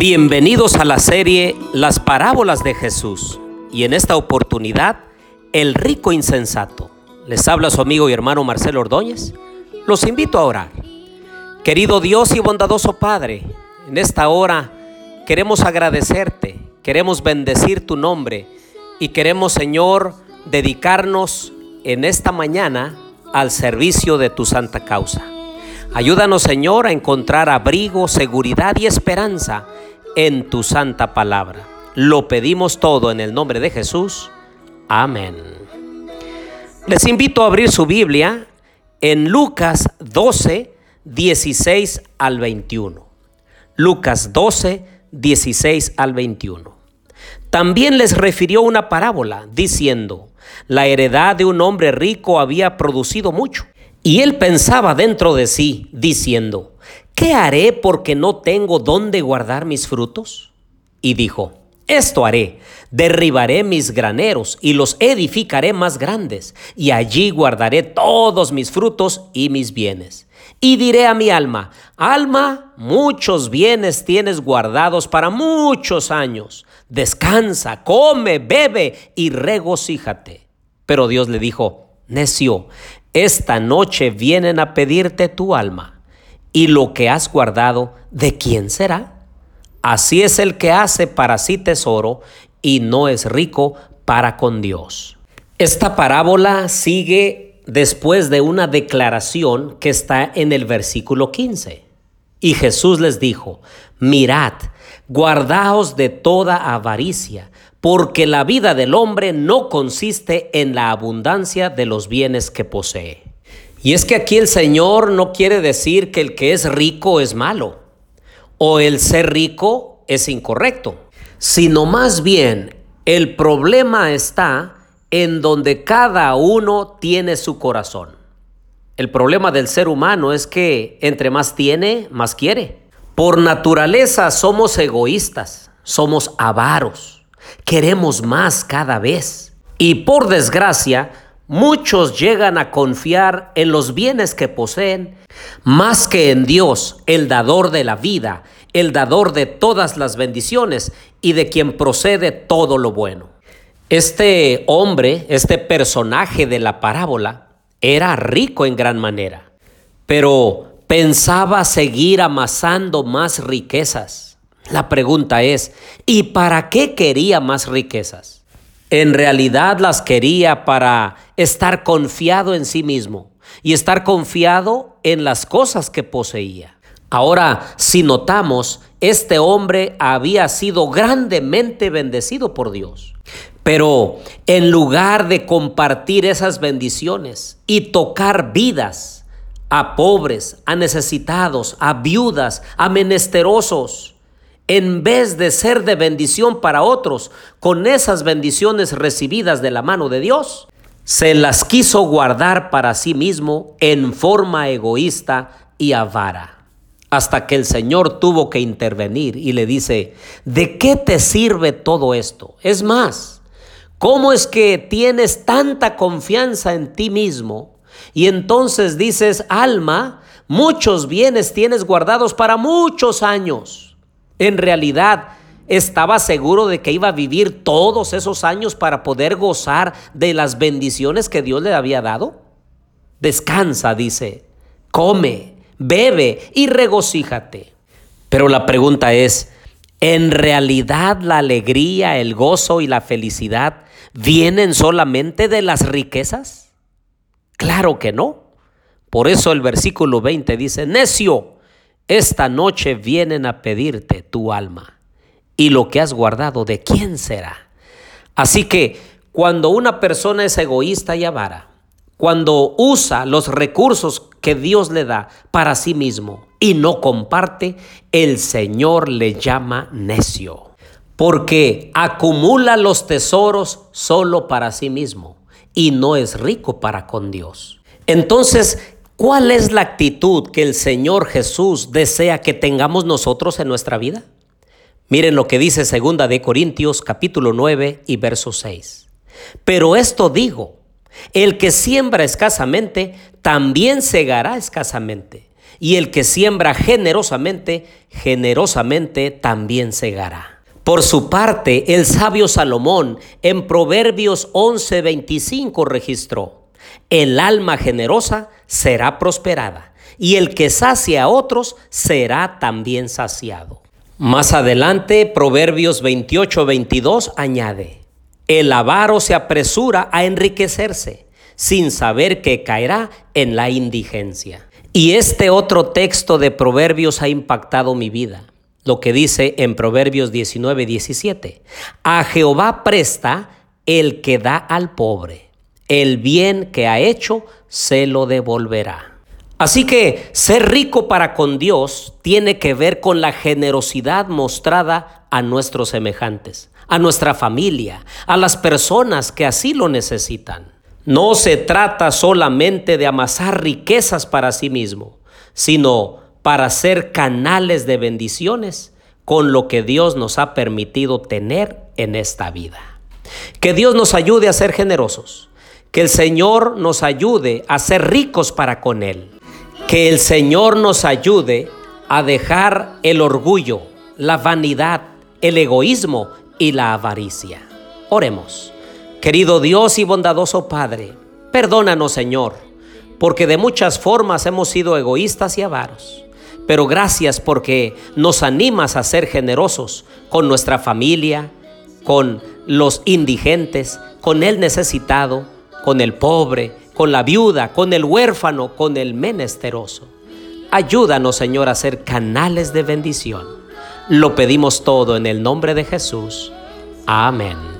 Bienvenidos a la serie Las parábolas de Jesús y en esta oportunidad El rico insensato. Les habla su amigo y hermano Marcelo Ordóñez. Los invito a orar. Querido Dios y bondadoso Padre, en esta hora queremos agradecerte, queremos bendecir tu nombre y queremos Señor dedicarnos en esta mañana al servicio de tu santa causa. Ayúdanos, Señor, a encontrar abrigo, seguridad y esperanza en tu santa palabra. Lo pedimos todo en el nombre de Jesús. Amén. Les invito a abrir su Biblia en Lucas 12, 16 al 21. Lucas 12, 16 al 21. También les refirió una parábola diciendo, la heredad de un hombre rico había producido mucho. Y él pensaba dentro de sí, diciendo, ¿qué haré porque no tengo dónde guardar mis frutos? Y dijo, esto haré, derribaré mis graneros y los edificaré más grandes, y allí guardaré todos mis frutos y mis bienes. Y diré a mi alma, alma, muchos bienes tienes guardados para muchos años. Descansa, come, bebe y regocíjate. Pero Dios le dijo, necio, esta noche vienen a pedirte tu alma, y lo que has guardado, ¿de quién será? Así es el que hace para sí tesoro y no es rico para con Dios. Esta parábola sigue después de una declaración que está en el versículo 15. Y Jesús les dijo, mirad, guardaos de toda avaricia, porque la vida del hombre no consiste en la abundancia de los bienes que posee. Y es que aquí el Señor no quiere decir que el que es rico es malo, o el ser rico es incorrecto, sino más bien el problema está en donde cada uno tiene su corazón. El problema del ser humano es que entre más tiene, más quiere. Por naturaleza somos egoístas, somos avaros queremos más cada vez. Y por desgracia, muchos llegan a confiar en los bienes que poseen más que en Dios, el dador de la vida, el dador de todas las bendiciones y de quien procede todo lo bueno. Este hombre, este personaje de la parábola, era rico en gran manera, pero pensaba seguir amasando más riquezas. La pregunta es, ¿y para qué quería más riquezas? En realidad las quería para estar confiado en sí mismo y estar confiado en las cosas que poseía. Ahora, si notamos, este hombre había sido grandemente bendecido por Dios. Pero en lugar de compartir esas bendiciones y tocar vidas a pobres, a necesitados, a viudas, a menesterosos, en vez de ser de bendición para otros con esas bendiciones recibidas de la mano de Dios, se las quiso guardar para sí mismo en forma egoísta y avara. Hasta que el Señor tuvo que intervenir y le dice, ¿de qué te sirve todo esto? Es más, ¿cómo es que tienes tanta confianza en ti mismo? Y entonces dices, alma, muchos bienes tienes guardados para muchos años. En realidad, estaba seguro de que iba a vivir todos esos años para poder gozar de las bendiciones que Dios le había dado. Descansa, dice, come, bebe y regocíjate. Pero la pregunta es, ¿en realidad la alegría, el gozo y la felicidad vienen solamente de las riquezas? Claro que no. Por eso el versículo 20 dice, necio, esta noche vienen a pedirte tu alma y lo que has guardado, ¿de quién será? Así que cuando una persona es egoísta y avara, cuando usa los recursos que Dios le da para sí mismo y no comparte, el Señor le llama necio, porque acumula los tesoros solo para sí mismo y no es rico para con Dios. Entonces, ¿Cuál es la actitud que el Señor Jesús desea que tengamos nosotros en nuestra vida? Miren lo que dice segunda de Corintios capítulo 9 y verso 6. Pero esto digo, el que siembra escasamente, también segará escasamente. y el que siembra generosamente, generosamente también segará. Por su parte, el sabio Salomón en Proverbios 11:25 registró, el alma generosa será prosperada, y el que sacia a otros será también saciado. Más adelante, Proverbios 28:22 añade, el avaro se apresura a enriquecerse, sin saber que caerá en la indigencia. Y este otro texto de Proverbios ha impactado mi vida. Lo que dice en Proverbios 19, 17. A Jehová presta el que da al pobre. El bien que ha hecho se lo devolverá. Así que ser rico para con Dios tiene que ver con la generosidad mostrada a nuestros semejantes, a nuestra familia, a las personas que así lo necesitan. No se trata solamente de amasar riquezas para sí mismo, sino para ser canales de bendiciones con lo que Dios nos ha permitido tener en esta vida. Que Dios nos ayude a ser generosos, que el Señor nos ayude a ser ricos para con Él, que el Señor nos ayude a dejar el orgullo, la vanidad, el egoísmo y la avaricia. Oremos. Querido Dios y bondadoso Padre, perdónanos Señor, porque de muchas formas hemos sido egoístas y avaros. Pero gracias porque nos animas a ser generosos con nuestra familia, con los indigentes, con el necesitado, con el pobre, con la viuda, con el huérfano, con el menesteroso. Ayúdanos, Señor, a ser canales de bendición. Lo pedimos todo en el nombre de Jesús. Amén.